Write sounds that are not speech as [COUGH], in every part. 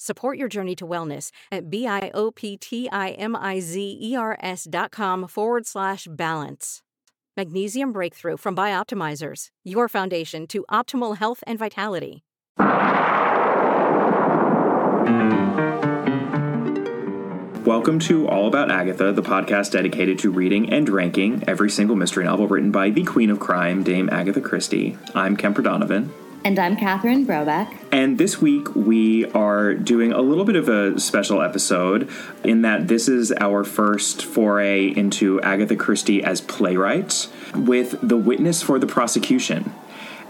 Support your journey to wellness at B-I-O-P-T-I-M-I-Z-E-R-S dot com forward slash balance. Magnesium Breakthrough from Bioptimizers, your foundation to optimal health and vitality. Welcome to All About Agatha, the podcast dedicated to reading and ranking every single mystery novel written by the Queen of Crime, Dame Agatha Christie. I'm Kemper Donovan. And I'm Catherine Brobeck. And this week we are doing a little bit of a special episode in that this is our first foray into Agatha Christie as playwright with The Witness for the Prosecution.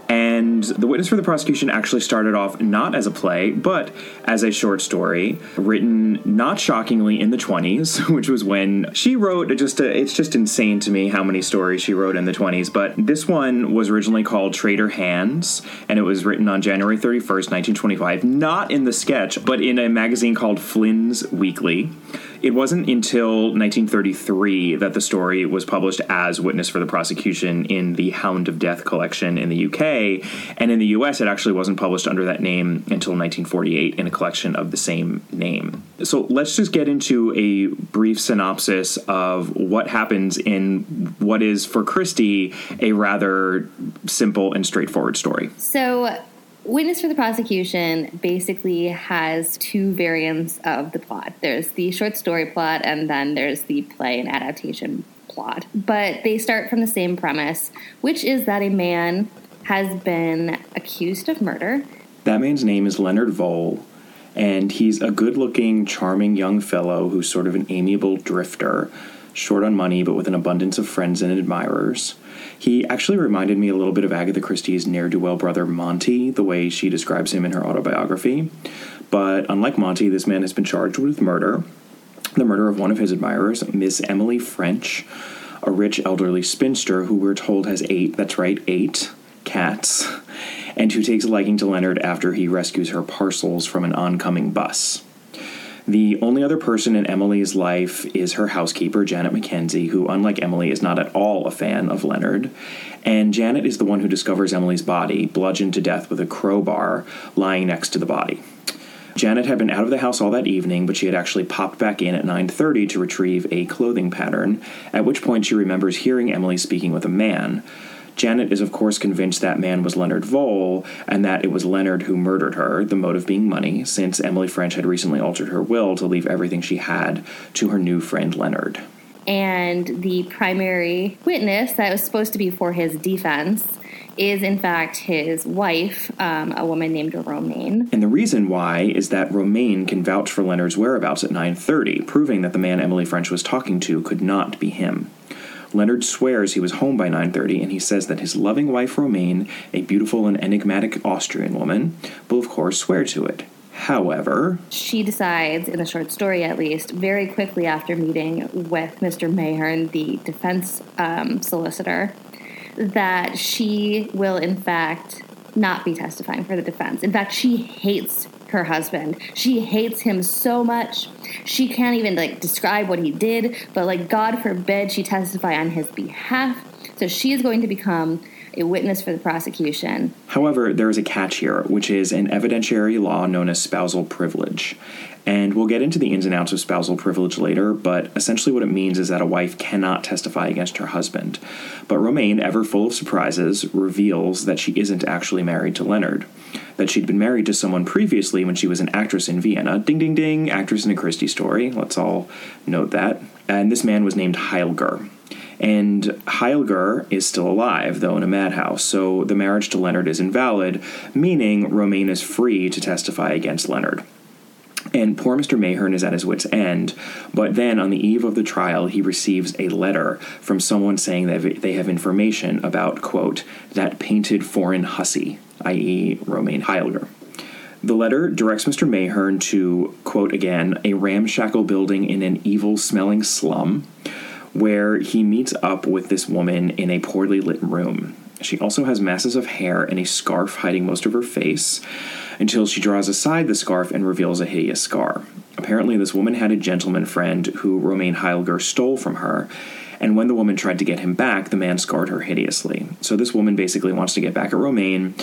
And The Witness for the Prosecution actually started off not as a play, but as a short story written, not shockingly, in the 20s, [LAUGHS] which was when she wrote just a, it's just insane to me how many stories she wrote in the 20s. But this one was originally called Traitor Hands, and it was written on January 31st, 1925, not in the sketch, but in a magazine called Flynn's Weekly. It wasn't until 1933 that the story was published as Witness for the Prosecution in the Hound of Death collection in the UK. And in the US, it actually wasn't published under that name until 1948 in a collection of the same name. So let's just get into a brief synopsis of what happens in what is, for Christie, a rather simple and straightforward story. So Witness for the prosecution basically has two variants of the plot. There's the short story plot, and then there's the play and adaptation plot. But they start from the same premise, which is that a man has been accused of murder. That man's name is Leonard Vole, and he's a good looking, charming young fellow who's sort of an amiable drifter, short on money, but with an abundance of friends and admirers. He actually reminded me a little bit of Agatha Christie's ne'er do well brother Monty, the way she describes him in her autobiography. But unlike Monty, this man has been charged with murder the murder of one of his admirers, Miss Emily French, a rich elderly spinster who we're told has eight, that's right, eight cats, and who takes a liking to Leonard after he rescues her parcels from an oncoming bus. The only other person in Emily's life is her housekeeper, Janet McKenzie, who, unlike Emily, is not at all a fan of Leonard. And Janet is the one who discovers Emily's body, bludgeoned to death with a crowbar, lying next to the body. Janet had been out of the house all that evening, but she had actually popped back in at 9:30 to retrieve a clothing pattern, at which point she remembers hearing Emily speaking with a man. Janet is, of course, convinced that man was Leonard Vole and that it was Leonard who murdered her, the motive being money, since Emily French had recently altered her will to leave everything she had to her new friend Leonard. And the primary witness that was supposed to be for his defense is in fact his wife, um, a woman named Romaine. And the reason why is that Romaine can vouch for Leonard's whereabouts at 9:30, proving that the man Emily French was talking to could not be him. Leonard swears he was home by 9:30 and he says that his loving wife Romaine, a beautiful and enigmatic Austrian woman, will of course swear to it. However, she decides, in the short story at least, very quickly after meeting with Mr. Mayherne, the defense um, solicitor, that she will, in fact, not be testifying for the defense. In fact, she hates her husband. She hates him so much. She can't even like describe what he did, but like God forbid she testify on his behalf. So she is going to become a witness for the prosecution. However, there is a catch here, which is an evidentiary law known as spousal privilege. And we'll get into the ins and outs of spousal privilege later, but essentially what it means is that a wife cannot testify against her husband. But Romaine, ever full of surprises, reveals that she isn't actually married to Leonard. That she'd been married to someone previously when she was an actress in Vienna. Ding, ding, ding, actress in a Christie story. Let's all note that. And this man was named Heilger And Heilger is still alive, though in a madhouse, so the marriage to Leonard is invalid, meaning Romaine is free to testify against Leonard. And poor Mr. Mayherne is at his wits' end. But then, on the eve of the trial, he receives a letter from someone saying that they have information about, quote, that painted foreign hussy, i.e., Romaine Heilger. The letter directs Mr. Mayherne to, quote again, a ramshackle building in an evil smelling slum, where he meets up with this woman in a poorly lit room. She also has masses of hair and a scarf hiding most of her face until she draws aside the scarf and reveals a hideous scar. Apparently, this woman had a gentleman friend who Romaine Heilger stole from her, and when the woman tried to get him back, the man scarred her hideously. So, this woman basically wants to get back at Romaine,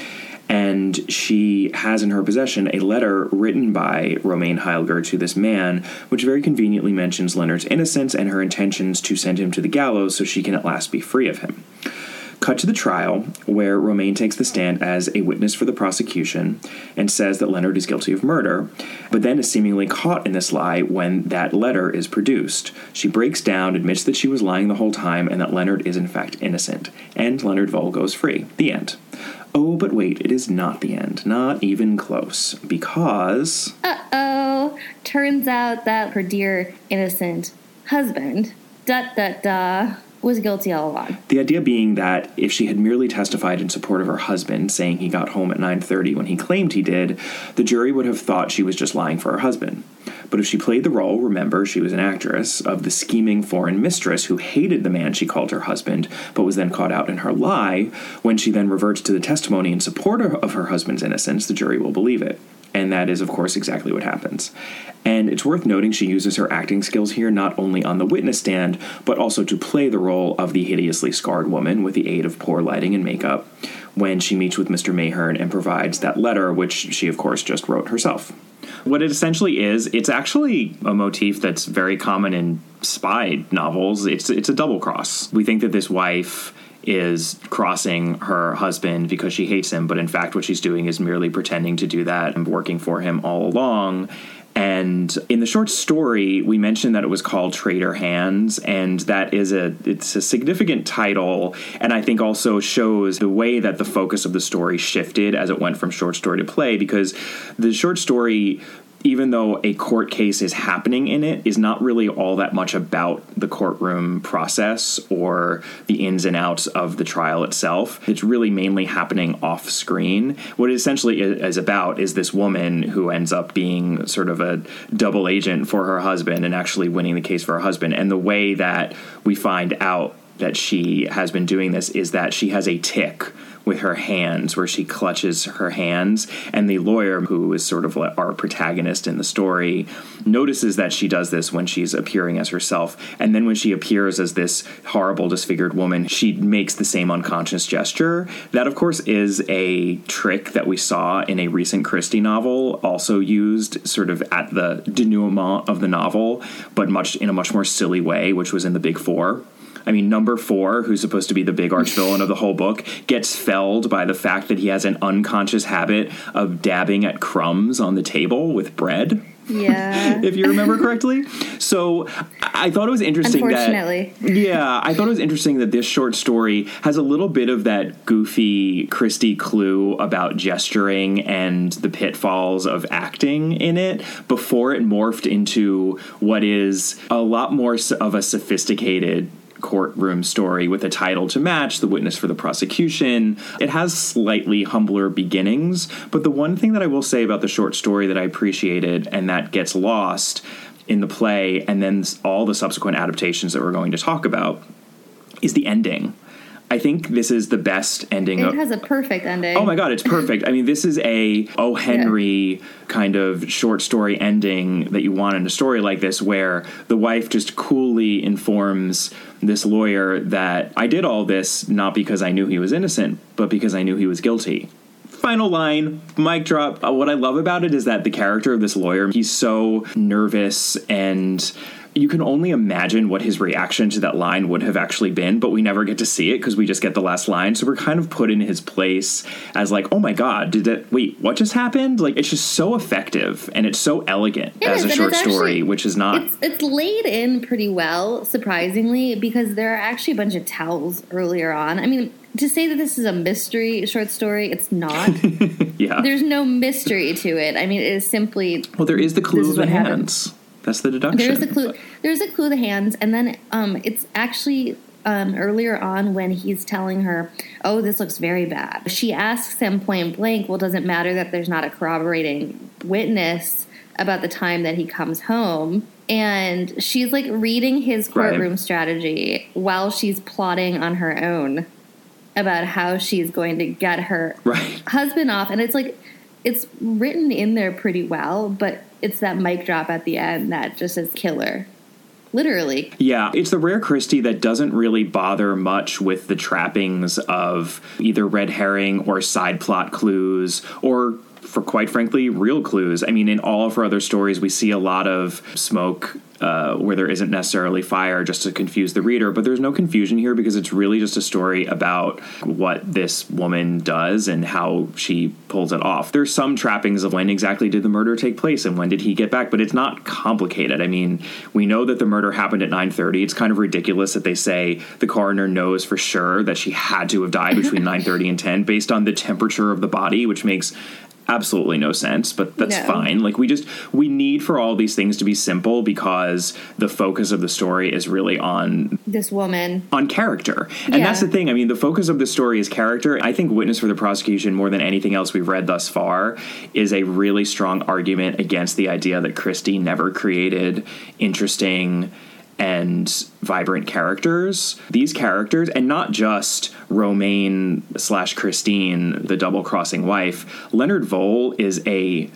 and she has in her possession a letter written by Romaine Heilger to this man, which very conveniently mentions Leonard's innocence and her intentions to send him to the gallows so she can at last be free of him. Cut to the trial, where Romaine takes the stand as a witness for the prosecution and says that Leonard is guilty of murder, but then is seemingly caught in this lie when that letter is produced. She breaks down, admits that she was lying the whole time, and that Leonard is in fact innocent. And Leonard Vole goes free. The end. Oh, but wait, it is not the end. Not even close. Because. Uh oh. Turns out that her dear innocent husband, da da da, was guilty all along. The idea being that if she had merely testified in support of her husband, saying he got home at 9:30 when he claimed he did, the jury would have thought she was just lying for her husband. But if she played the role, remember she was an actress, of the scheming foreign mistress who hated the man she called her husband, but was then caught out in her lie, when she then reverts to the testimony in support of her husband's innocence, the jury will believe it. And that is, of course, exactly what happens. And it's worth noting she uses her acting skills here not only on the witness stand, but also to play the role of the hideously scarred woman with the aid of poor lighting and makeup when she meets with Mr. Mayherne and provides that letter, which she, of course, just wrote herself. What it essentially is, it's actually a motif that's very common in spy novels. It's it's a double cross. We think that this wife is crossing her husband because she hates him, but in fact, what she's doing is merely pretending to do that and working for him all along. And in the short story, we mentioned that it was called Traitor Hands, and that is a it's a significant title, and I think also shows the way that the focus of the story shifted as it went from short story to play, because the short story even though a court case is happening in it, is not really all that much about the courtroom process or the ins and outs of the trial itself. It's really mainly happening off screen. What it essentially is about is this woman who ends up being sort of a double agent for her husband and actually winning the case for her husband. And the way that we find out that she has been doing this is that she has a tic with her hands, where she clutches her hands. And the lawyer, who is sort of our protagonist in the story, notices that she does this when she's appearing as herself. And then when she appears as this horrible, disfigured woman, she makes the same unconscious gesture. That, of course, is a trick that we saw in a recent Christie novel, also used sort of at the denouement of the novel, but much in a much more silly way, which was in The Big Four. I mean, number four, who's supposed to be the big arch villain of the whole book, gets felled by the fact that he has an unconscious habit of dabbing at crumbs on the table with bread. Yeah. [LAUGHS] if you remember correctly. So I thought it was interesting Unfortunately. that Yeah, I thought it was interesting that this short story has a little bit of that goofy Christie clue about gesturing and the pitfalls of acting in it before it morphed into what is a lot more of a sophisticated courtroom story with a title to match, The Witness for the Prosecution. It has slightly humbler beginnings, but the one thing that I will say about the short story that I appreciated and that gets lost in the play and then all the subsequent adaptations that we're going to talk about is the ending. I think this is the best ending. It has a perfect ending. Oh my god, it's perfect. I mean, this is a O. Henry yeah. kind of short story ending that you want in a story like this, where the wife just coolly informs this lawyer that I did all this not because I knew he was innocent, but because I knew he was guilty. Final line, mic drop. Uh, what I love about it is that the character of this lawyer, he's so nervous and you can only imagine what his reaction to that line would have actually been, but we never get to see it because we just get the last line. So we're kind of put in his place as like, oh my god, did that? Wait, what just happened? Like it's just so effective and it's so elegant It as is, a short story, actually- which is not. It's it's laid in pretty well, surprisingly, because there are actually a bunch of towels earlier on. I mean, to say that this is a mystery short story, it's not. [LAUGHS] Yeah. There's no mystery to it. I mean, it is simply well, there is the clue of the hands. happened. That's the deduction. there's a clue. There's a clue. The hands, and then um, it's actually um, earlier on when he's telling her, "Oh, this looks very bad." She asks him point blank, "Well, does it matter that there's not a corroborating witness about the time that he comes home?" And she's like reading his Right. courtroom strategy while she's plotting on her own about how she's going to get her Right. husband off and it's like it's written in there pretty well but it's that mic drop at the end that just is killer. Literally. Yeah, it's the rare Christie that doesn't really bother much with the trappings of either red herring or side plot clues or for quite frankly real clues. I mean, in all of her other stories we see a lot of smoke uh, where there isn't necessarily fire just to confuse the reader, but there's no confusion here because it's really just a story about what this woman does and how she pulls it off. There's some trappings of when exactly did the murder take place and when did he get back, but it's not complicated. I mean, we know that the murder happened at 9:30. It's kind of ridiculous that they say the coroner knows for sure that she had to have died between [LAUGHS] 9:30 and 10 based on the temperature of the body, which makes absolutely no sense, but that's No. fine. Like we just we need for all these things to be simple because the focus of the story is really on this woman on character. And Yeah. that's the thing. I mean, the focus of the story is character. I think Witness for the Prosecution, more than anything else we've read thus far, is a really strong argument against the idea that Christie never created interesting and vibrant characters. These characters, and not just Romaine slash Christine, the double crossing wife, Leonard Vole is a,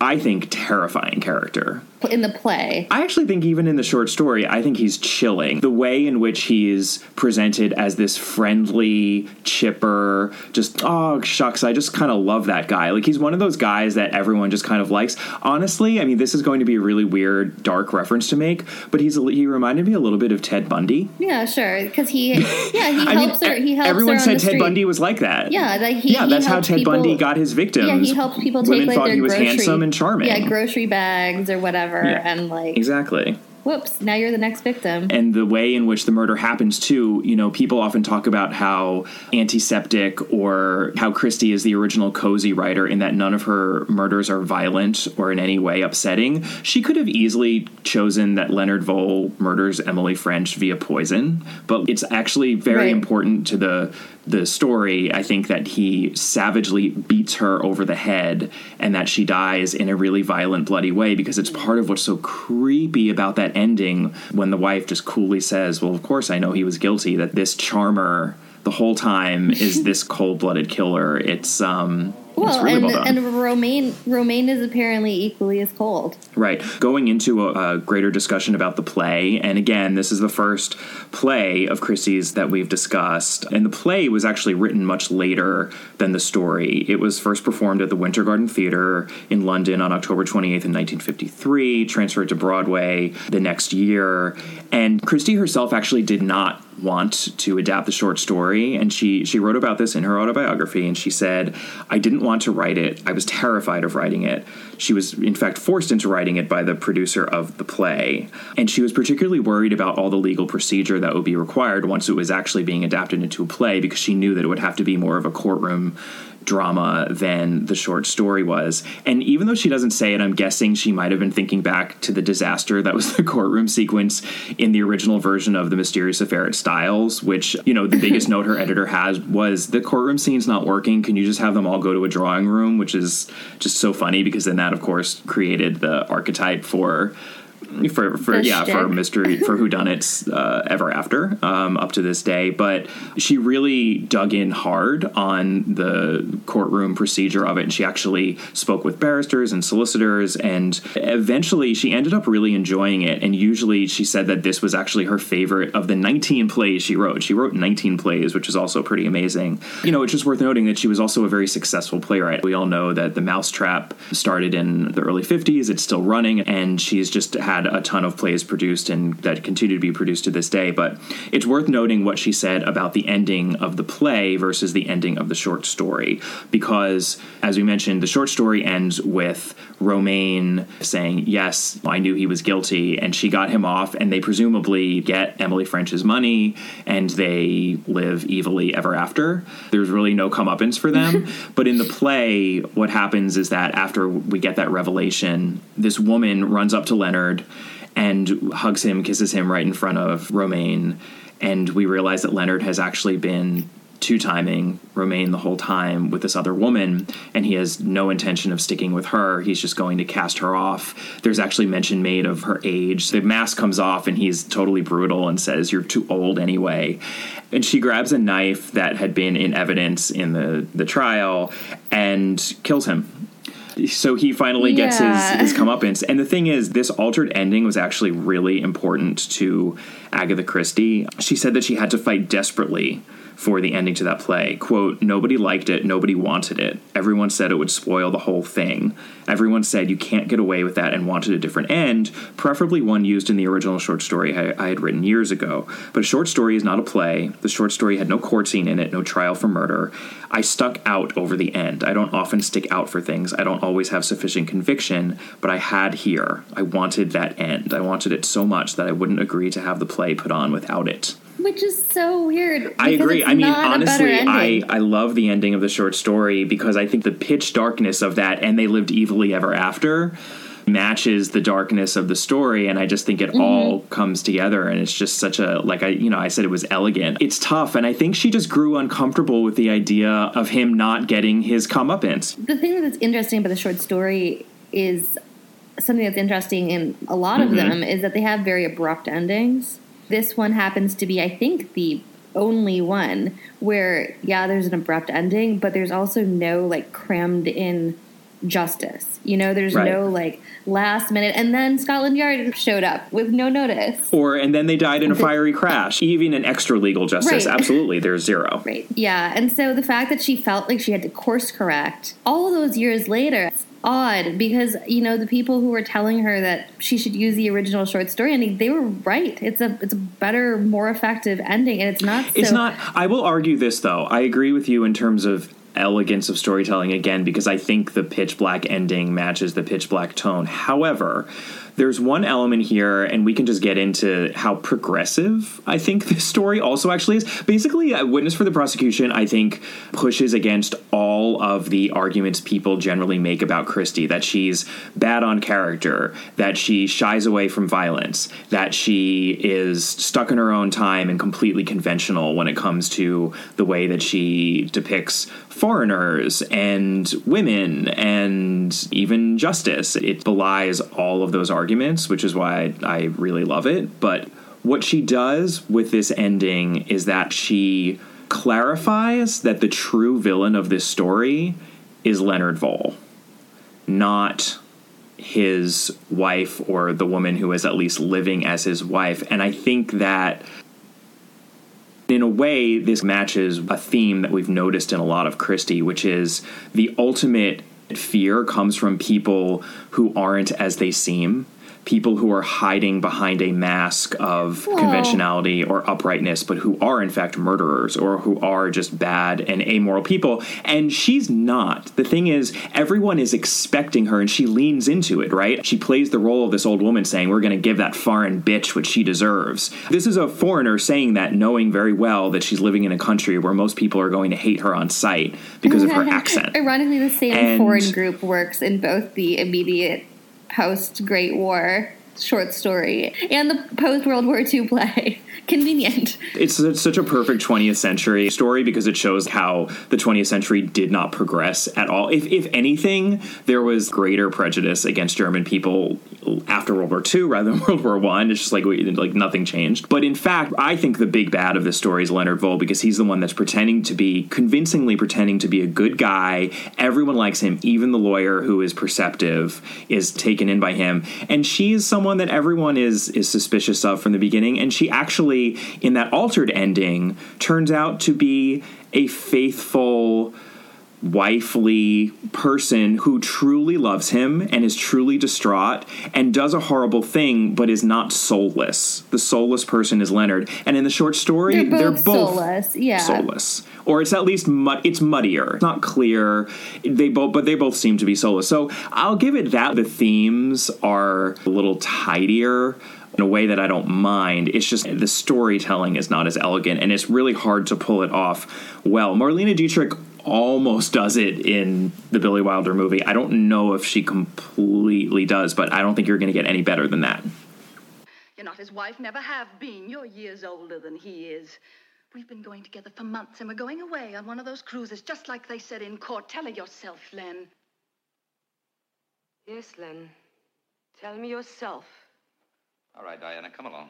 I think, terrifying character. In the play I actually think even in the short story, I think he's chilling. The way in which he's presented as this friendly, chipper, just oh shucks, I just kind of love that guy. Like he's one of those guys that everyone just kind of likes. Honestly, I mean, this is going to be a really weird, dark reference to make, but he's he reminded me a little bit of Ted Bundy. yeah sure because he yeah he [LAUGHS] I mean, helps her he helps everyone her said Ted street. Bundy was like that. yeah like he, yeah, he that's how Ted people- Bundy got his victims. yeah he helps people take Women like thought he was grocery handsome and charming. yeah grocery bags or whatever Yeah. and like exactly. whoops now you're the next victim and the way in which the murder happens too you know people often talk about how antiseptic or how christie is the original cozy writer in that none of her murders are violent or in any way upsetting she could have easily chosen that leonard vole murders emily french via poison but it's actually very Right. important to the the story i think that he savagely beats her over the head and that she dies in a really violent bloody way because it's part of what's so creepy about that ending when the wife just coolly says well of course i know he was guilty that this charmer the whole time is [LAUGHS] this cold-blooded killer. It's um well and and romaine romaine is apparently equally as cold Right. Going into a, a greater discussion about the play, and again, this is the first play of Christie's that we've discussed, and the play was actually written much later than the story. It was first performed at the Winter Garden Theatre in London on October 28th in 1953, transferred to Broadway the next year, and Christie herself actually did not want to adapt the short story. And she she wrote about this in her autobiography and she said I didn't want to write it. I was terrified of writing it. She was in fact forced into writing it by the producer of the play. And she was particularly worried about all the legal procedure that would be required once it was actually being adapted into a play because she knew that it would have to be more of a courtroom drama than the short story was. And even though she doesn't say it, I'm guessing she might have been thinking back to the disaster that was [LAUGHS] the courtroom sequence in the original version of The Mysterious Affair at Styles, which, you know, the biggest [LAUGHS] note her editor has was the courtroom scene's not working. Can you just have them all go to a drawing room? Which is just so funny because then that, of course, created the archetype for. For, for The yeah for mystery for [LAUGHS] whodunits uh, ever after um, up to this day. But she really dug in hard on the courtroom procedure of it. And she actually spoke with barristers and solicitors and eventually she ended up really enjoying it. And usually she said that this was actually her favorite of the 19 plays she wrote. She wrote 19 plays which is also pretty amazing. You know it's just worth noting that she was also a very successful playwright. We all know that the mousetrap started in the early 50s it's still running and she's just had had a ton of plays produced and that continue to be produced to this day. But it's worth noting what she said about the ending of the play versus the ending of the short story, because as we mentioned, the short story ends with Romaine saying, "Yes, I knew he was guilty," and she got him off, and they presumably get Emily French's money, and they live evilly ever after. There's really no comeuppance for them. [LAUGHS] but in the play, what happens is that after we get that revelation, this woman runs up to Leonard and hugs him, kisses him right in front of Romaine. And we realize that Leonard has actually been two timing Romaine the whole time with this other woman, and he has no intention of sticking with her. He's just going to cast her off. There's actually mention made of her age. The mask comes off, and he's totally brutal and says, You're too old anyway. And she grabs a knife that had been in evidence in the, the trial and kills him so he finally gets yeah. his his comeuppance. And the thing is, this altered ending was actually really important to Agatha Christie. She said that she had to fight desperately for the ending to that play. Quote, nobody liked it, nobody wanted it. Everyone said it would spoil the whole thing. Everyone said you can't get away with that and wanted a different end, preferably one used in the original short story I, I had written years ago. But a short story is not a play. The short story had no court scene in it, no trial for murder. I stuck out over the end. I don't often stick out for things. I don't always have sufficient conviction, but I had here. I wanted that end. I wanted it so much that I wouldn't agree to have the play put on without it which is so weird. I agree. I mean, honestly, I I love the ending of the short story because I think the pitch darkness of that, and they lived evilly ever after, matches the darkness of the story and i just think it mm-hmm. all comes together and it's just such a like i you know i said it was elegant it's tough and i think she just grew uncomfortable with the idea of him not getting his comeuppance the thing that's interesting about the short story is something that's interesting in a lot of mm-hmm. them is that they have very abrupt endings this one happens to be, I think, the only one where, yeah, there's an abrupt ending, but there's also no like crammed in justice. You know, there's right. no like last minute, and then Scotland Yard showed up with no notice. Or, and then they died in a fiery crash. Even an extra legal justice, right. absolutely, there's zero. Right. Yeah. And so the fact that she felt like she had to course correct all those years later, odd because you know the people who were telling her that she should use the original short story ending they were right. It's a it's a better more effective ending and it's not so it's not i will argue this though. I agree with you in terms of elegance of storytelling again because i think the pitch black ending matches the pitch black tone. However there's one element here, and we can just get into how progressive I think [LAUGHS] this story also actually is. Basically, Witness for the Prosecution, I think, pushes against all of the arguments people generally make about Christie that she's bad on character, that she shies away from violence, that she is stuck in her own time and completely conventional when it comes to the way that she depicts foreigners and women and even justice. It belies all of those arguments, which is why I, I really love it. But what she does with this ending is that she clarifies that the true villain of this story is Leonard Vole, not his wife or the woman who is at least living as his wife. And I think that in a way, this matches a theme that we've noticed in a lot of Christie, which is the ultimate fear comes from people who aren't as they seem people who are hiding behind a mask of Aww. conventionality or uprightness, but who are in fact murderers or who are just bad and amoral people. And she's not. The thing is, everyone is expecting her and she leans into it, right? She plays the role of this old woman saying, We're going to give that foreign bitch what she deserves. This is a foreigner saying that, knowing very well that she's living in a country where most people are going to hate her on sight because of her [LAUGHS] accent. Ironically, the same and, foreign group works in both the immediate post Great War short story and the post World War II play. [LAUGHS] [LAUGHS] Convenient. It's, such a perfect 20th century story because it shows how the 20th century did not progress at all. If, if anything, there was greater prejudice against German people after World War II rather than [LAUGHS] World War One. It's just like like nothing changed. But in fact, I think the big bad of this story is Leonard Vole because he's the one that's pretending to be convincingly pretending to be a good guy. Everyone likes him, even the lawyer who is perceptive is taken in by him, and she is someone that everyone is is suspicious of from the beginning. And she actually, in that altered ending, turns out to be a faithful wifely person who truly loves him and is truly distraught and does a horrible thing but is not soulless. The soulless person is Leonard. And in the short story, They're both they're both soulless, yeah. soulless. Or it's at least mud it's muddier. It's not clear. They both but they both seem to be soulless. So I'll give it that the themes are a little tidier in a way that I don't mind. It's just the storytelling is not as elegant and it's really hard to pull it off well. Marlene Dietrich almost does it in the Billy Wilder movie. I don't know if she completely does, but I don't think you're going to get any better than that. You're not his wife, never have been. You're years older than he is. We've been going together for months, and we're going away on one of those cruises, just like they said in court. Tell her yourself, Len. Yes, Len. Tell me yourself. All right, Diana, come along.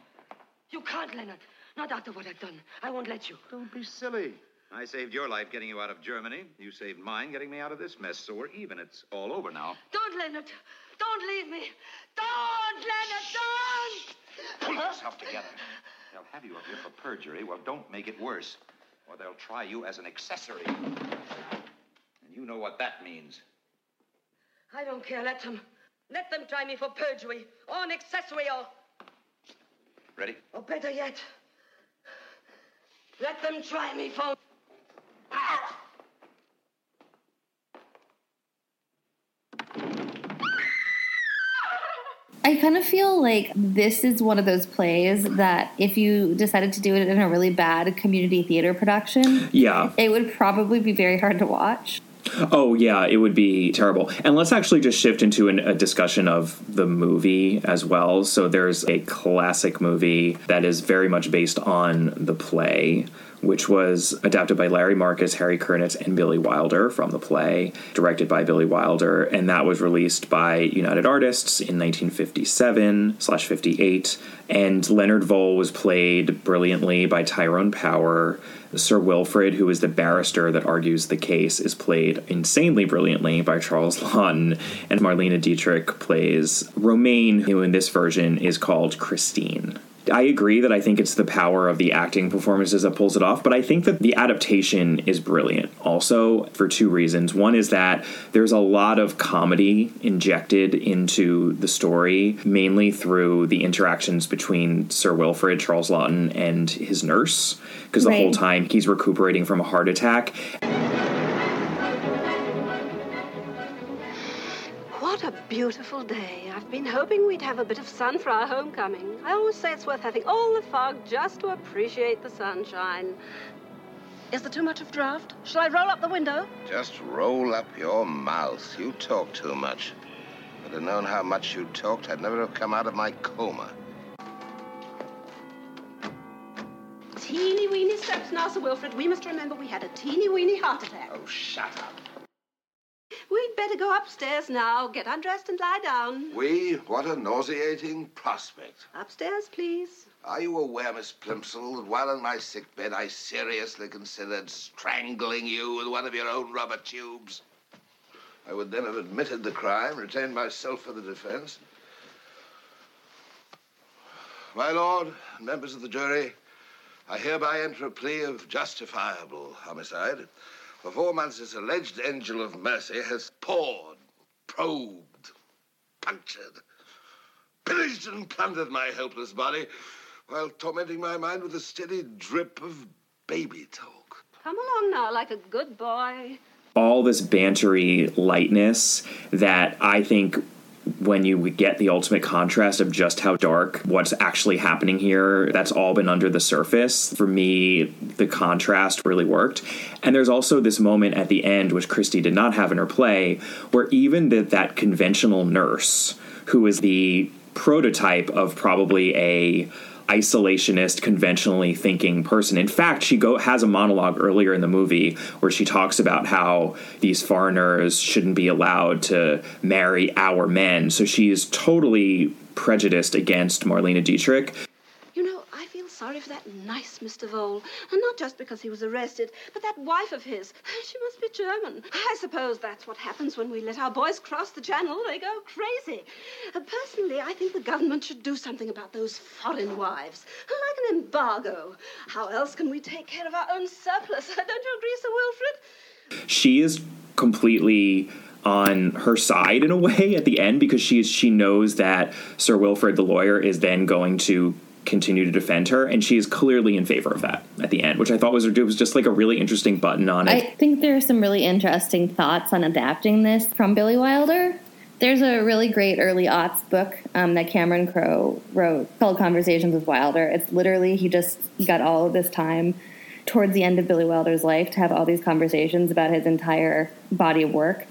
You can't, Leonard. Not after what I've done. I won't let you. Don't be silly. I saved your life getting you out of Germany. You saved mine getting me out of this mess, so we're even. It's all over now. Don't, Leonard. Don't leave me. Don't, Leonard. Don't. Pull yourself together. They'll have you up here for perjury. Well, don't make it worse, or they'll try you as an accessory. And you know what that means. I don't care. Let them. Let them try me for perjury or an accessory or. Ready? Or better yet, let them try me for. I kind of feel like this is one of those plays that if you decided to do it in a really bad community theater production, Yeah. it would probably be very hard to watch. Oh yeah, it would be terrible. And let's actually just shift into an, a discussion of the movie as well. So there's a classic movie that is very much based on the play, which was adapted by Larry Marcus, Harry Kurnitz, and Billy Wilder from the play, directed by Billy Wilder, and that was released by United Artists in 1957 slash 58. And Leonard Vole was played brilliantly by Tyrone Power. Sir Wilfrid, who is the barrister that argues the case, is played insanely brilliantly by Charles Laughton, and Marlene Dietrich plays Romaine, who in this version is called Christine. I agree that I think it's the power of the acting performances that pulls it off, but I think that the adaptation is brilliant also for two reasons. One is that there's a lot of comedy injected into the story, mainly through the interactions between Sir Wilfrid, Charles Laughton, and his nurse, because the Right. whole time he's recuperating from a heart attack. Beautiful day. I've been hoping we'd have a bit of sun for our homecoming. I always say it's worth having all the fog just to appreciate the sunshine. Is there too much of draft? Shall I roll up the window? Just roll up your mouth. You talk too much. If I'd have known how much you talked, I'd never have come out of my coma. Teeny weeny steps now, Sir Wilfrid. We must remember we had a teeny weeny heart attack. Oh, shut up. We'd better go upstairs now. Get undressed and lie down. We? What a nauseating prospect. Upstairs, please. Are you aware, Miss Plimsoll, that while in my sick bed I seriously considered strangling you with one of your own rubber tubes? I would then have admitted the crime, retained myself for the defense. My lord, members of the jury, I hereby enter a plea of justifiable homicide. For four months, this alleged angel of mercy has poured, probed, punctured, pillaged and plundered my helpless body while tormenting my mind with a steady drip of baby talk. Come along now, like a good boy. all this bantery lightness that I think when you get the ultimate contrast of just how dark what's actually happening here, that's all been under the surface. For me, the contrast really worked. And there's also this moment at the end, which Christie did not have in her play, where even that, that conventional nurse, who is the prototype of probably a isolationist conventionally thinking person. In fact she go has a monologue earlier in the movie where she talks about how these foreigners shouldn't be allowed to marry our men. So she is totally prejudiced against marlene dietrich You know, I feel sorry for that nice Mr. Vole. And not just because he was arrested, but that wife of his. [LAUGHS] She must be German. I suppose that's what happens when we let our boys cross the channel. They go crazy. Uh, personally, I think the government should do something about those foreign wives. Like an embargo. How else can we take care of our own surplus? [LAUGHS] Don't you agree, Sir Wilfrid? she is completely on her side in a way at the end because she she knows that Sir Wilfrid the lawyer is then going to continue to defend her and she is clearly in favor of that at the end which I thought was it was just like a really interesting button on it. I think there are some really interesting thoughts on adapting this from Billy Wilder. There's a really great early aughts book um, that Cameron Crowe wrote called Conversations with Wilder. It's literally he just got all of this time towards the end of Billy Wilder's life to have all these conversations about his entire body of work.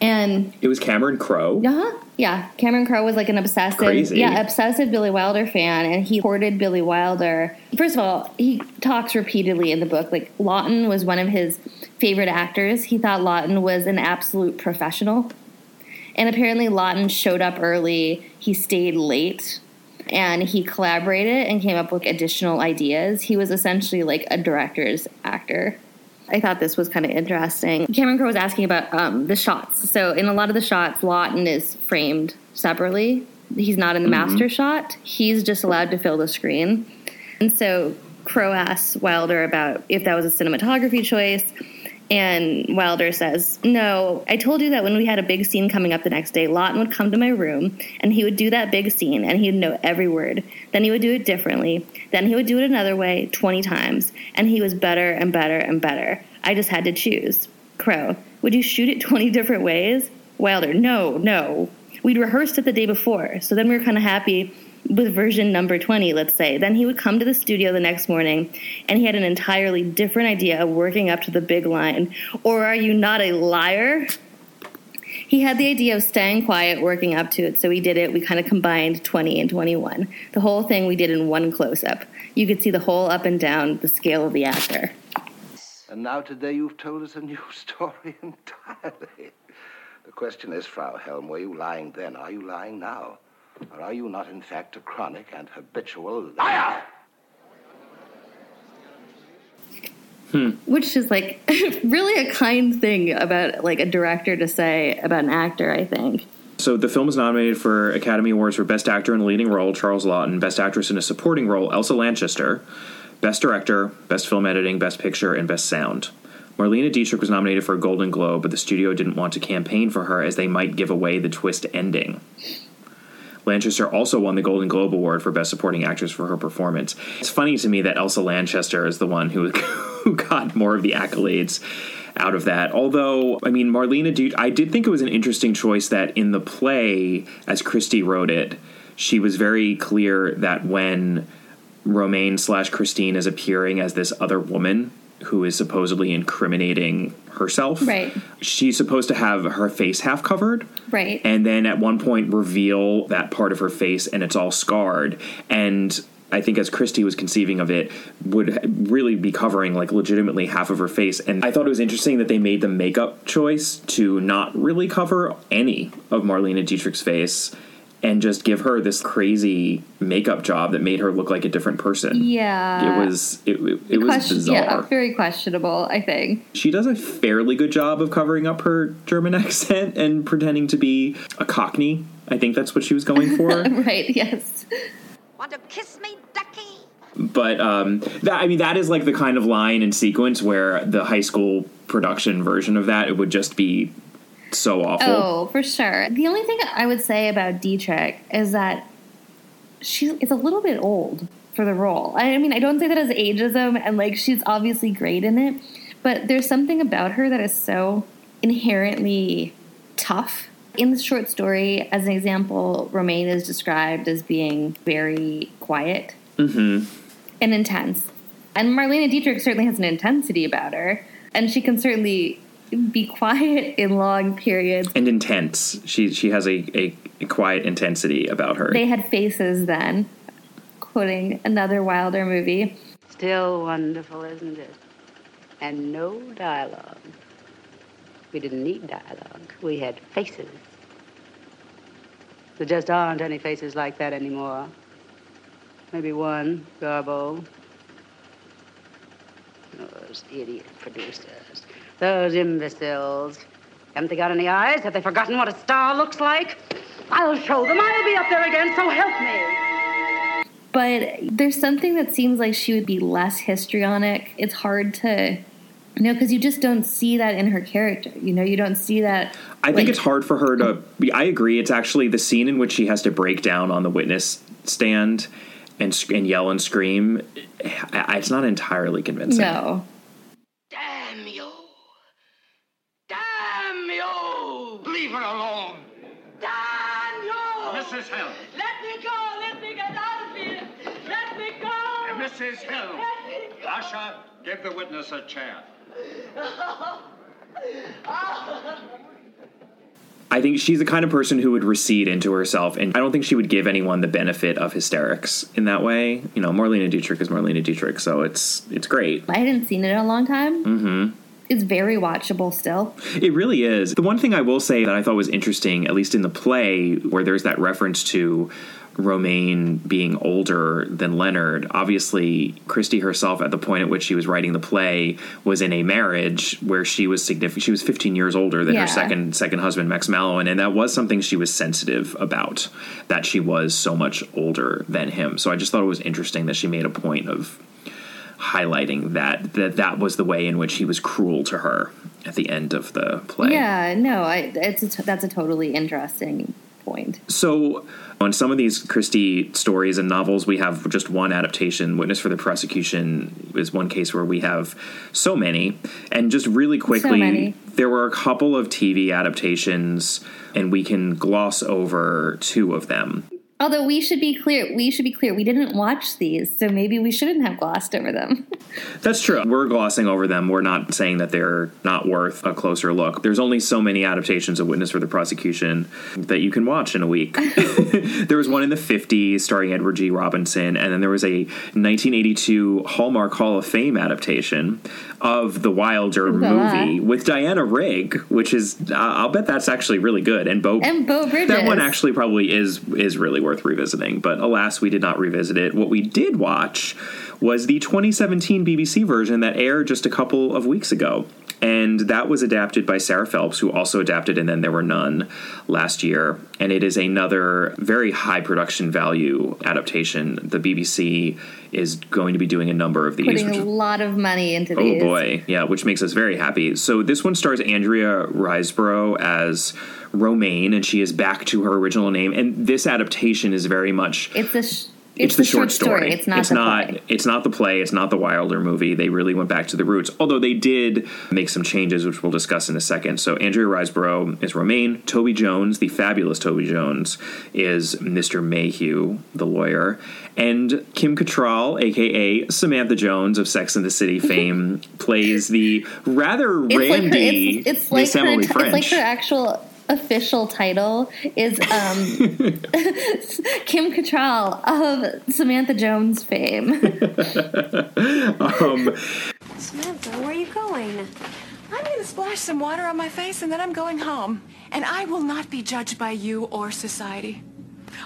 And it was Cameron Crowe. uh-huh, yeah, Cameron Crowe was like an obsessive, Crazy. yeah, obsessive Billy Wilder fan, and he courted Billy Wilder. First of all, he talks repeatedly in the book like Laughton was one of his favorite actors. He thought Laughton was an absolute professional, and apparently Laughton showed up early. He stayed late, and he collaborated and came up with additional ideas. He was essentially like a director's actor. I thought this was kind of interesting. Cameron Crowe was asking about um, the shots. So in a lot of the shots, Laughton is framed separately. He's not in the Mm-hmm. master shot. He's just allowed to fill the screen. And so Crowe asks Wilder about if that was a cinematography choice. And Wilder says, No, I told you that when we had a big scene coming up the next day, Laughton would come to my room and he would do that big scene and he'd know every word. Then he would do it differently. Then he would do it another way 20 times. And he was better and better and better. I just had to choose. Crowe, would you shoot it 20 [LAUGHS] different ways? Wilder, no, no. We'd rehearsed it the day before, so then we were kind of happy with version number 20, let's say. Then he would come to the studio the next morning and he had an entirely different idea of working up to the big line. Or are you not a liar? He had the idea of staying quiet, working up to it, so we did it. We kind of combined 20 and 21. The whole thing we did in one close up. You could see the whole up and down, the scale of the actor. And now today you've told us a new [LAUGHS] story entirely. The question is, Frau Helm, were you lying then? Are you lying now? Or are you not, in fact, a chronic and habitual liar? Hmm. which is like [LAUGHS] really a kind thing about like a director to say about an actor i think So the film was nominated for Academy Awards for Best Actor in a Leading Role, Charles Laughton, Best Actress in a Supporting Role, Elsa Lanchester, Best Director, Best Film Editing, Best Picture, and Best Sound. Marlene Dietrich was nominated for a Golden Globe, but the studio didn't want to campaign for her as they might give away the twist ending. Lanchester also won the Golden Globe Award for Best Supporting Actress for her performance. It's funny to me that Elsa Lanchester is the one who, [LAUGHS] who got more of the accolades out of that. Although, I mean, Marlene, I did think it was an interesting choice that in the play, as Christie wrote it, she was very clear that when Romaine slash Christine is appearing as this other woman who is supposedly incriminating herself, Right. she's supposed to have her face half covered. Right. And then at one point reveal that part of her face and it's all scarred. And i think as christie was conceiving of it would really be covering like legitimately half of her face. And i thought it was interesting that they made the makeup choice to not really cover any of marlene dietrich's face and just give her this crazy makeup job that made her look like a different person yeah it was it, it, it was Question- bizarre yeah very questionable i think she does a fairly good job of covering up her German [LAUGHS] accent and pretending to be a Cockney. I think that's what she was going for. [LAUGHS] right yes Want to kiss me, ducky? but um, that I mean, that is like the kind of line and sequence where the high school production version of that it would just be so awful. oh for sure. The only thing i would say about dietrich is that she is a little bit old for the role. I I mean i don't say that as ageism and like she's obviously great in it but there's something about her that is so inherently tough. In the short story as an example romaine is described as being very quiet mm-hmm. and intense. And marlene dietrich certainly has an intensity about her and she can certainly be quiet in long periods And intense. She she has a, a, a quiet intensity about her. they had faces then quoting another wilder movie Still wonderful, isn't it? And no dialogue. We didn't need dialogue. We had faces. There just aren't any faces like that anymore. Maybe one, Garbo. Those idiot producers. Those imbeciles. Haven't they got any eyes? Have they forgotten what a star looks like? I'll show them. I'll be up there again, so help me. but there's something that seems like she would be less histrionic it's hard to No, because you just don't see that in her character. You know, you don't see that. I think it's hard for her to. I agree. It's actually the scene in which she has to break down on the witness stand and and yell and scream. It's not entirely convincing. No. Mrs. Hill. Let me! Asha, give the witness a chair. I think she's the kind of person who would recede into herself, and I don't think she would give anyone the benefit of hysterics in that way. You know, Marlene Dietrich is Marlene Dietrich, so it's it's great. I hadn't seen it in a long time. hmm It's very watchable still. It really is. The one thing I will say that I thought was interesting, at least in the play, where there's that reference to Romaine being older than Leonard. Obviously, Christie herself, at the point at which she was writing the play, was in a marriage where she was significant. She was 15 years older than Yeah. her second second husband, Max Mallowan, and that was something she was sensitive about. That she was so much older than him. So I just thought it was interesting that she made a point of highlighting that that that was the way in which he was cruel to her at the end of the play. Yeah, no, I, it's a t- that's a totally interesting point. So, on some of these Christie stories and novels, we have just one adaptation. Witness for the Prosecution is one case where we have so many. And just really quickly, many. there were a couple of TV adaptations, and we can gloss over two of them. Although we should be clear, we should be clear. We didn't watch these, so maybe we shouldn't have glossed over them. That's true. We're glossing over them. We're not saying that they're not worth a closer look. There's only so many adaptations of Witness for the Prosecution that you can watch in a week. [LAUGHS] [LAUGHS] there was one in the 50s starring Edward G. Robinson, and then there was a 1982 Hallmark Hall of Fame adaptation of the Wilder Ooh la la. movie with Diana Rigg, which is I- I'll bet that's actually really good. And Beau and Beau Bridges. that one actually probably is is really worth revisiting, but alas, we did not revisit it. What we did watch was the 2017 BBC version that aired just a couple of weeks ago. And that was adapted by Sarah Phelps, who also adapted And Then There Were None last year. And it is another very high production value adaptation. The BBC is going to be doing a number of these. Putting which a lot of money into Oh these. Oh boy, yeah, which makes us very happy. So this one stars Andrea Riseborough as Romaine, and she is back to her original name. And this adaptation is very much It's a. Sh- it's, the, short story. It's not. It's the not. play. It's not the play. It's not the Wilder movie. They really went back to the roots. Although they did make some changes, which we'll discuss in a second. So Andrea Riseborough is Romaine. Toby Jones, the fabulous Toby Jones, is Mr. Mayhew, the lawyer, and Kim Cattrall, aka Samantha Jones of Sex and the City [LAUGHS] fame, plays the rather It's like her. randy It's, it's like Miss her. Emily It's French. like her actual official title is um, [LAUGHS] Kim Cattrall of Samantha Jones fame. [LAUGHS] um, Samantha, where are you going? I'm going to splash some water on my face and then I'm going home. And I will not be judged by you or society.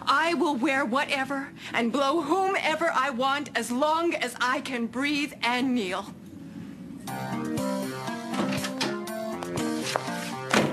I will wear whatever and blow whomever I want as long as I can breathe and kneel.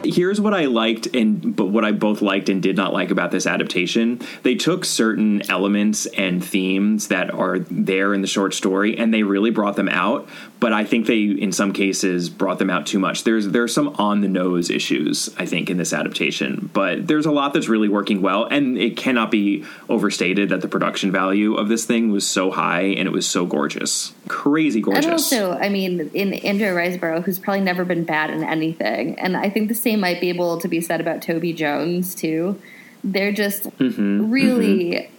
Here's what I liked and but what I both liked and did not like about this adaptation. They took certain elements and themes that are there in the short story and they really brought them out, but I think they in some cases brought them out too much. There's there's some on the nose issues I think in this adaptation, but there's a lot that's really working well and it cannot be overstated that the production value of this thing was so high and it was so gorgeous. Crazy gorgeous. And also, I mean, in Andrea Riseborough, who's probably never been bad in anything, and I think the same might be able to be said about Toby Jones too. They're just Mhm, really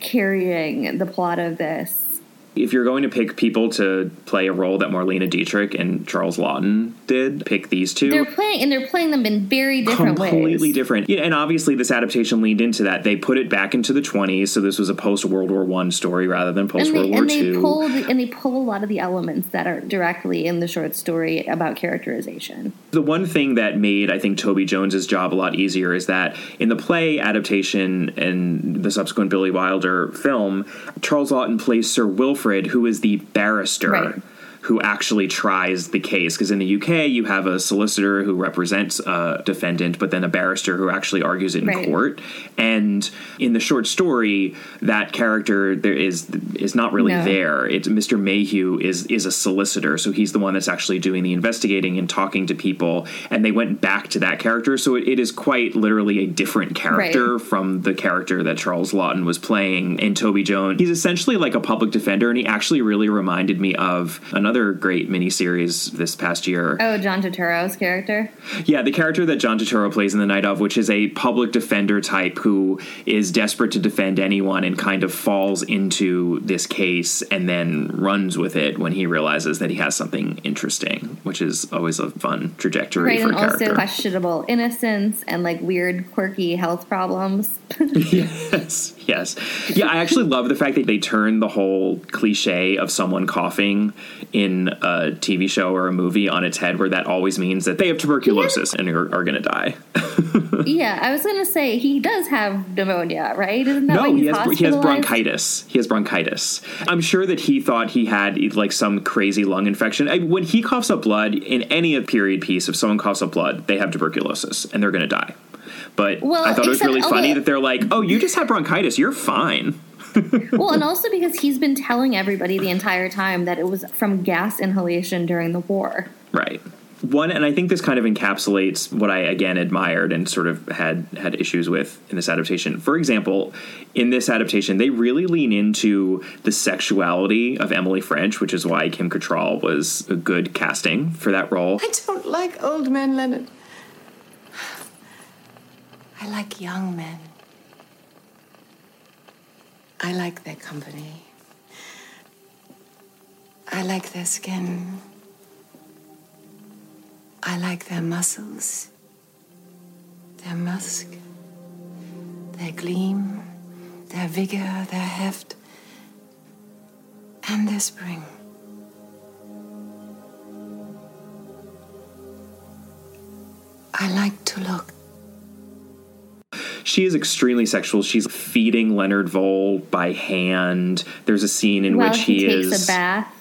carrying the plot of this. If you're going to pick people to play a role that Marlene Dietrich and Charles Laughton did, pick these 2 They're playing, and they're playing them in very different completely ways. different. Yeah, and obviously this adaptation leaned into that. They put it back into the 20s, so this was a post World War One story rather than post World they, War and they Two. pull the, and they pull a lot of the elements that are directly in the short story about characterization. The one thing that made I think Toby Jones's job a lot easier is that in the play adaptation and the subsequent Billy Wilder film, Charles Laughton plays Sir Wilfrid, who is the barrister. Right. Who actually tries the case. Because in the UK, you have a solicitor who represents a defendant, but then a barrister who actually argues it in Right. court. And in the short story, that character there is is not really No. there. It's Mr. Mayhew is is a solicitor, so he's the one that's actually doing the investigating and talking to people. And they went back to that character, so it, it is quite literally a different character Right. from the character that Charles Laughton was playing in Toby Jones. He's essentially like a public defender, and he actually really reminded me of another great miniseries this past year. Oh, John Turturro's character. Yeah, the character that John Turturro plays in The Night of, which is a public defender type who is desperate to defend anyone and kind of falls into this case and then runs with it when he realizes that he has something interesting, which is always a fun trajectory Right, for and a character. also questionable innocence and like weird, quirky health problems. [LAUGHS] [LAUGHS] yes, yes. Yeah, I actually love the fact that they turn the whole cliche of someone coughing in a TV show or a movie on its head, where that always means that they have tuberculosis and are, are going to die. [LAUGHS] yeah, I was gonna say he does have pneumonia, right? Isn't that no, he has he has bronchitis. He has bronchitis. I'm sure that he thought he had like some crazy lung infection. I, when he coughs up blood in any period piece, if someone coughs up blood, they have tuberculosis and they're going to die. But Well, I thought it was except- really funny that they're like, "Oh, you just have bronchitis. You're fine." [LAUGHS] well, and also because he's been telling everybody the entire time that it was from gas inhalation during the war. Right. One, and I think this kind of encapsulates what I again admired and sort of had had issues with in this adaptation. For example, in this adaptation, they really lean into the sexuality of Emily French, which is why Kim Cattrall was a good casting for that role. I don't like old men, Leonard. I like young men. I like their company. I like their skin. I like their muscles, their musk, their gleam, their vigor, their heft, and their spring. I like to look. She is extremely sexual. She's feeding Leonard Vole by hand. There's a scene in which he, he, takes is a bath.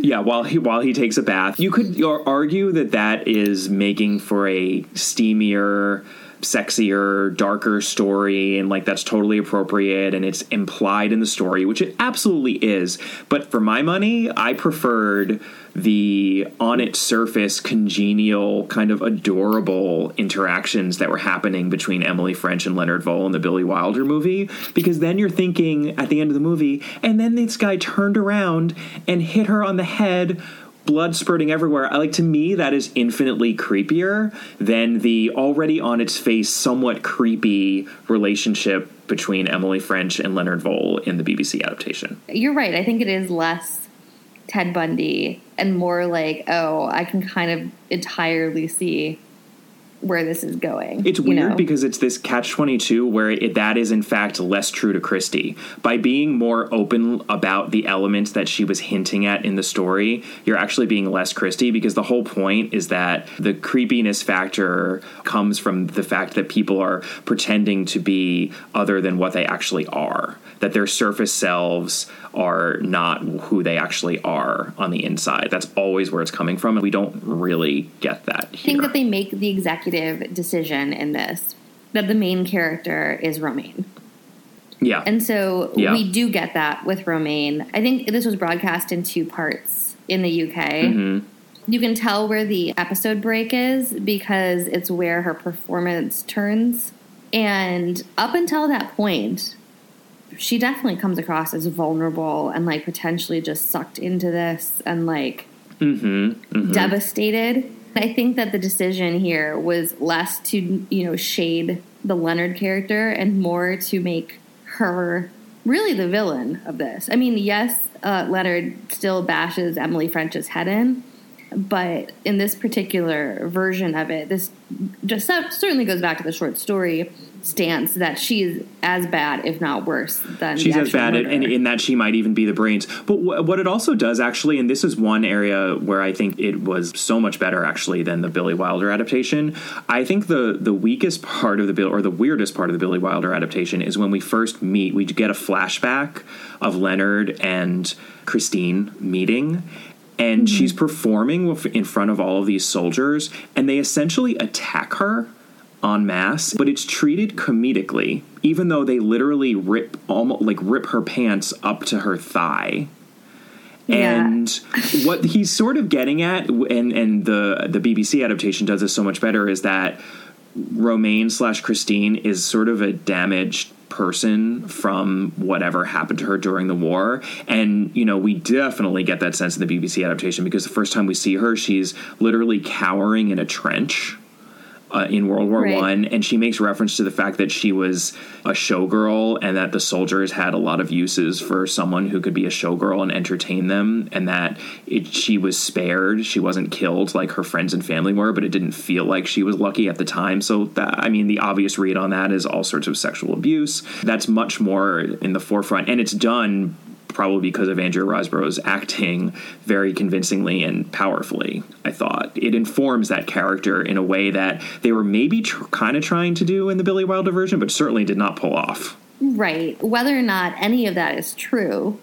Yeah, while he while he takes a bath, you could argue that that is making for a steamier, sexier, darker story, and like that's totally appropriate, and it's implied in the story, which it absolutely is. But for my money, I preferred the on its surface congenial, kind of adorable interactions that were happening between Emily French and Leonard Vole in the Billy Wilder movie, because then you're thinking at the end of the movie, and then this guy turned around and hit her on the head blood spurting everywhere. I like to me that is infinitely creepier than the already on its face somewhat creepy relationship between Emily French and Leonard Vole in the BBC adaptation. You're right. I think it is less Ted Bundy and more like, oh, I can kind of entirely see where this is going. It's you weird know? because it's this catch 22 where it, that is in fact less true to Christie. By being more open about the elements that she was hinting at in the story, you're actually being less Christie because the whole point is that the creepiness factor comes from the fact that people are pretending to be other than what they actually are. That their surface selves are not who they actually are on the inside. That's always where it's coming from, and we don't really get that I think that they make the executive decision in this that the main character is Romaine. Yeah. And so Yeah. we do get that with Romaine. I think this was broadcast in two parts in the UK. Mhm. You can tell where the episode break is because it's where her performance turns. And up until that point, she definitely comes across as vulnerable and like potentially just sucked into this and like Mm-hmm. devastated. I think that the decision here was less to, you know, shade the Leonard character and more to make her really the villain of this. I mean, yes, uh, Leonard still bashes Emily French's head in, but in this particular version of it, this just certainly goes back to the short story stance that she's as bad, if not worse, than She's as bad, and in that she might even be the brains. But wh- what it also does, actually, and this is one area where I think it was so much better, actually, than the Billy Wilder adaptation. I think the the weakest part of the Bill, or the weirdest part of the Billy Wilder adaptation, is when we first meet. We get a flashback of Leonard and Christine meeting. and mm-hmm. she's performing in front of all of these soldiers, and they essentially attack her en masse, but it's treated comedically, even though they literally rip almost like rip her pants up to her thigh. Yeah. And what he's sort of getting at, and and the the BBC adaptation does this so much better, is that Romaine slash Christine is sort of a damaged person from whatever happened to her during the war. And, you know, we definitely get that sense in the BBC adaptation because the first time we see her, she's literally cowering in a trench. Uh, in World War Right. One, and she makes reference to the fact that she was a showgirl, and that the soldiers had a lot of uses for someone who could be a showgirl and entertain them, and that it, she was spared. She wasn't killed like her friends and family were, but it didn't feel like she was lucky at the time. So, that, I mean, the obvious read on that is all sorts of sexual abuse. That's much more in the forefront, and it's done probably because of Andrea Riseborough's acting very convincingly and powerfully. I thought it informs that character in a way that they were maybe tr- kind of trying to do in the Billy Wilder version, but certainly did not pull off. Right. Whether or not any of that is true,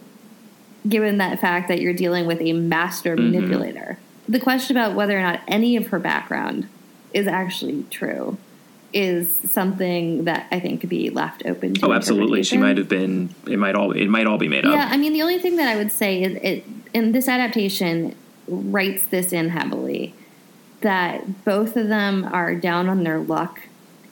given that fact that you're dealing with a master Mhm. manipulator, the question about whether or not any of her background is actually true is something that I think could be left open to. Oh, absolutely. She might have been. It might all. It might all be made Yeah, up. Yeah. I mean, the only thing that I would say is it in this adaptation writes this in heavily that both of them are down on their luck,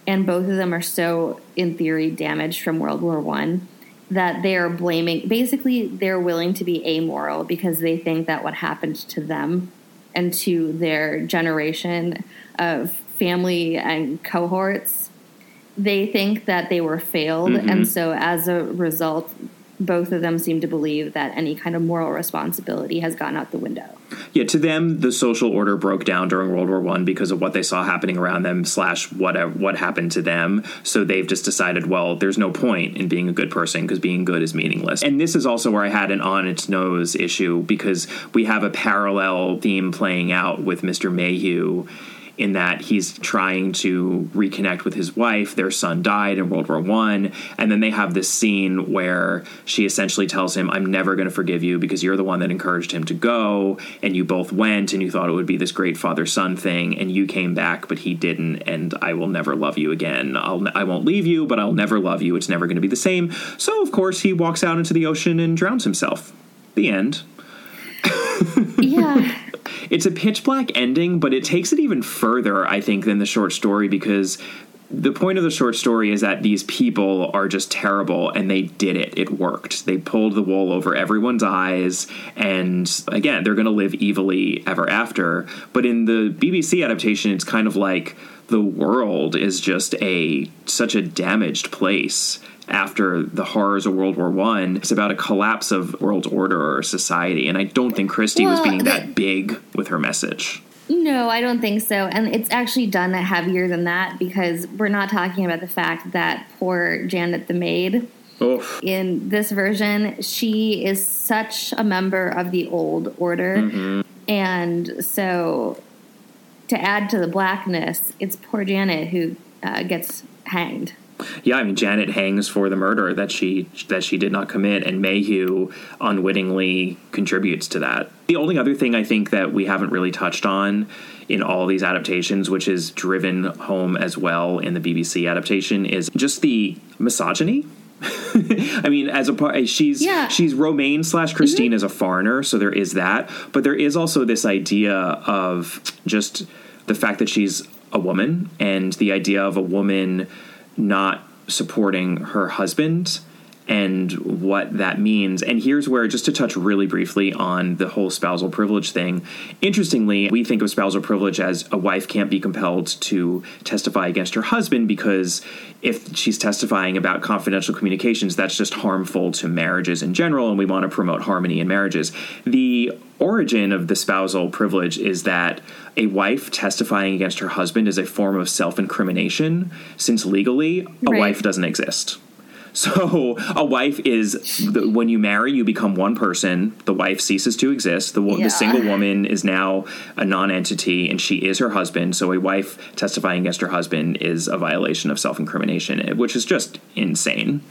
and both of them are so, in theory, damaged from World War One that they are blaming. Basically, they're willing to be amoral because they think that what happened to them and to their generation of family and cohorts they think that they were failed Mhm. and so as a result both of them seem to believe that any kind of moral responsibility has gone out the window Yeah, to them, the social order broke down during World War One because of what they saw happening around them, slash what what happened to them. So they've just decided, well, there's no point in being a good person because being good is meaningless. And this is also where I had an on its nose issue because we have a parallel theme playing out with Mr. Mayhew in that he's trying to reconnect with his wife. Their son died in World War One, and then they have this scene where she essentially tells him, "I'm never going to forgive you because you're the one that encouraged him to go, and you both went, and you thought it would be this great father son thing, and you came back, but he didn't, and I will never love you again. I'll I won't leave you, but I'll never love you. It's never going to be the same." So of course he walks out into the ocean and drowns himself. The end. [LAUGHS] yeah It's a pitch black ending, but it takes it even further, I think, than the short story because the point of the short story is that these people are just terrible and they did it. It worked. They pulled the wool over everyone's eyes and again, they're going to live evilly ever after. But in the BBC adaptation, it's kind of like the world is just a such a damaged place after the horrors of World War One. It's about a collapse of world order or society, and I don't think Christie was being that big with her message. no i don't think so and it's actually done heavier than that because we're not talking about the fact that poor janet the maid Oof. in this version she is such a member of the old order Mhm. and so to add to the blackness it's poor janet who uh, gets hanged Yeah, I mean Janet hangs for the murder that she that she did not commit, and Mayhew unwittingly contributes to that. The only other thing I think that we haven't really touched on in all these adaptations, which is driven home as well in the BBC adaptation, is just the misogyny. [LAUGHS] I mean, as a part, she's Yeah. she's Romaine slash mm-hmm. Christine as a foreigner, so there is that. But there is also this idea of just the fact that she's a woman and the idea of a woman not supporting her husband and what that means. And here's where, just to touch really briefly on the whole spousal privilege thing. Interestingly, we think of spousal privilege as a wife can't be compelled to testify against her husband because if she's testifying about confidential communications, that's just harmful to marriages in general, and we want to promote harmony in marriages. The origin of the spousal privilege is that a wife testifying against her husband is a form of self incrimination, since legally, a Right. wife doesn't exist. So a wife is the, when you marry, you become one person. The wife ceases to exist. The, Yeah. the single woman is now a non-entity, and she is her husband. So a wife testifying against her husband is a violation of self-incrimination, eh, which is just insane.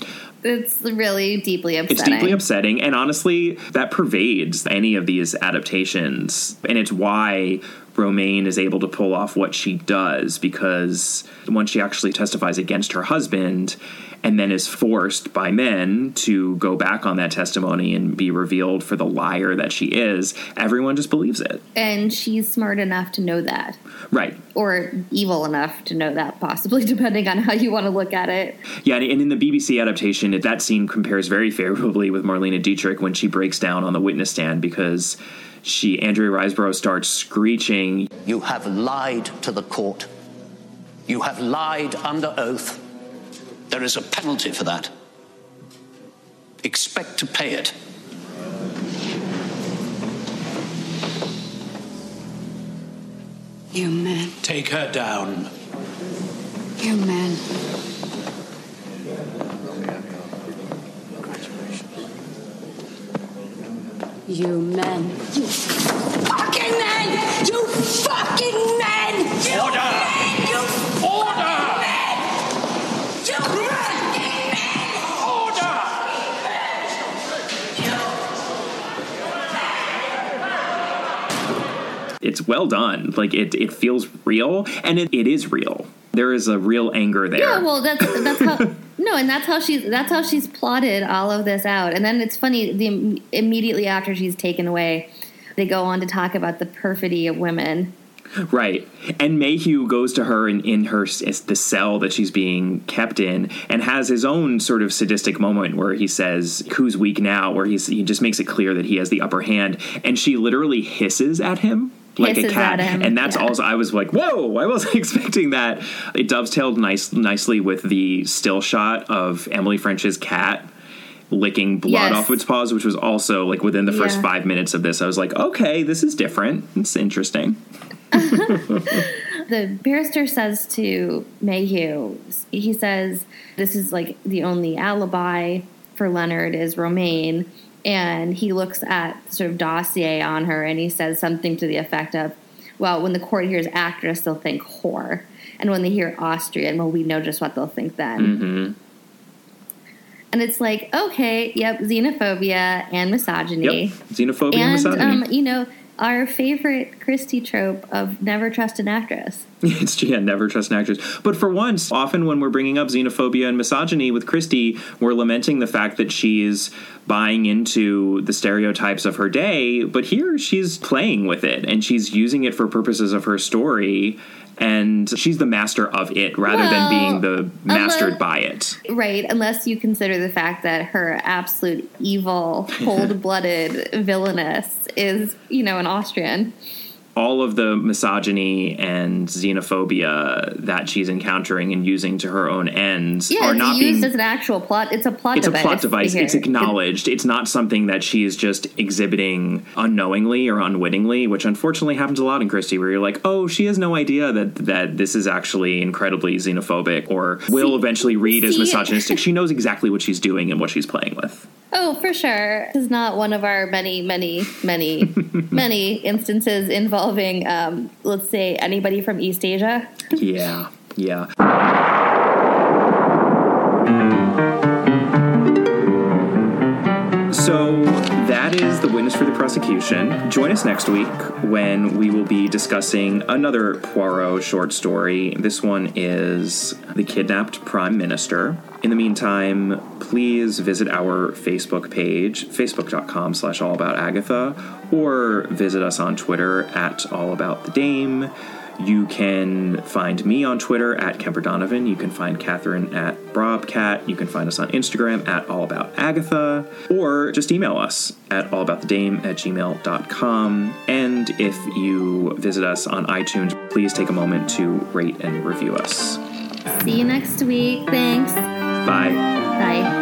It's really deeply upsetting. It's deeply upsetting, and honestly, that pervades any of these adaptations, and it's why Romaine is able to pull off what she does because once she actually testifies against her husband and then is forced by men to go back on that testimony and be revealed for the liar that she is, everyone just believes it. And she's smart enough to know that. Right. Or evil enough to know that, possibly, [LAUGHS] depending on how you want to look at it. Yeah, and in the BBC adaptation, that scene compares very favorably with Marlene Dietrich when she breaks down on the witness stand because she Andrea Riseborough starts screeching, You have lied to the court. You have lied under oath. There is a penalty for that. Expect to pay it. You men. Take her down. You men. You men. You fucking men! You fucking men! You Order! men! You Order! men! You fucking men! Order! it's well done. Like it, it feels real, and it, it is real. There is a real anger there. Yeah, well, that's that's how. [LAUGHS] no, and that's how she's that's how she's plotted all of this out. And then it's funny. The immediately after she's taken away, they go on to talk about the perfidy of women. Right. And Mayhew goes to her in, in her the cell that she's being kept in and has his own sort of sadistic moment where he says, Who's weak now? Where he's, he just makes it clear that he has the upper hand. And she literally hisses at him. Like a cat, and that's yeah. also I was like, "Whoa!" I wasn't [LAUGHS] expecting that. It dovetailed nice, nicely with the still shot of Emily French's cat licking blood Yes. off its paws, which was also like within the first Yeah. five minutes of this. I was like, "Okay, this is different. It's interesting." [LAUGHS] the barrister says to Mayhew, he says, This is like the only alibi for Leonard is Romaine. And he looks at sort of dossier on her and he says something to the effect of, Well, when the court hears actress, they'll think whore. And when they hear Austrian, well, we know just what they'll think then. Mm-hmm. And it's like, okay, yep, xenophobia and misogyny. Yep. Xenophobia and And, misogyny. um, you know, our favorite Christie trope of never trust an actress. [LAUGHS] It's yeah, never trust an actress. But for once, often when we're bringing up xenophobia and misogyny with Christie, we're lamenting the fact that she's buying into the stereotypes of her day. But here, she's playing with it and she's using it for purposes of her story. And she's the master of it rather than being the mastered unless- by it. Right, unless you consider the fact that her absolute evil, cold blooded [LAUGHS] villainess is, you know, an Austrian. All of the misogyny and xenophobia that she's encountering and using to her own ends Yeah, are not used being as an actual plot. It's a plot it's a device. plot device. It's acknowledged. It's not something that she's just exhibiting unknowingly or unwittingly, which unfortunately happens a lot in Christie, where you're like, oh, she has no idea that that this is actually incredibly xenophobic, or will eventually read as [LAUGHS] misogynistic. she knows exactly what she's doing and what she's playing with. Oh, for sure. This is not one of our many, many, many, [LAUGHS] many instances involving, um, let's say, anybody from East Asia. Yeah, yeah. That is the witness for the prosecution. Join us next week when we will be discussing another Poirot short story. This one is The Kidnapped Prime Minister. In the meantime, please visit our Facebook page, facebook.com slash allaboutagatha, or visit us on Twitter at allaboutthedame. You can find me on Twitter at Kemper Donovan. You can find Catherine at Brobcat. You can find us on Instagram at All About Agatha. Or just email us at allaboutthedame at gmail.com. And if you visit us on iTunes, please take a moment to rate and review us. See you next week. Thanks. Bye. Bye.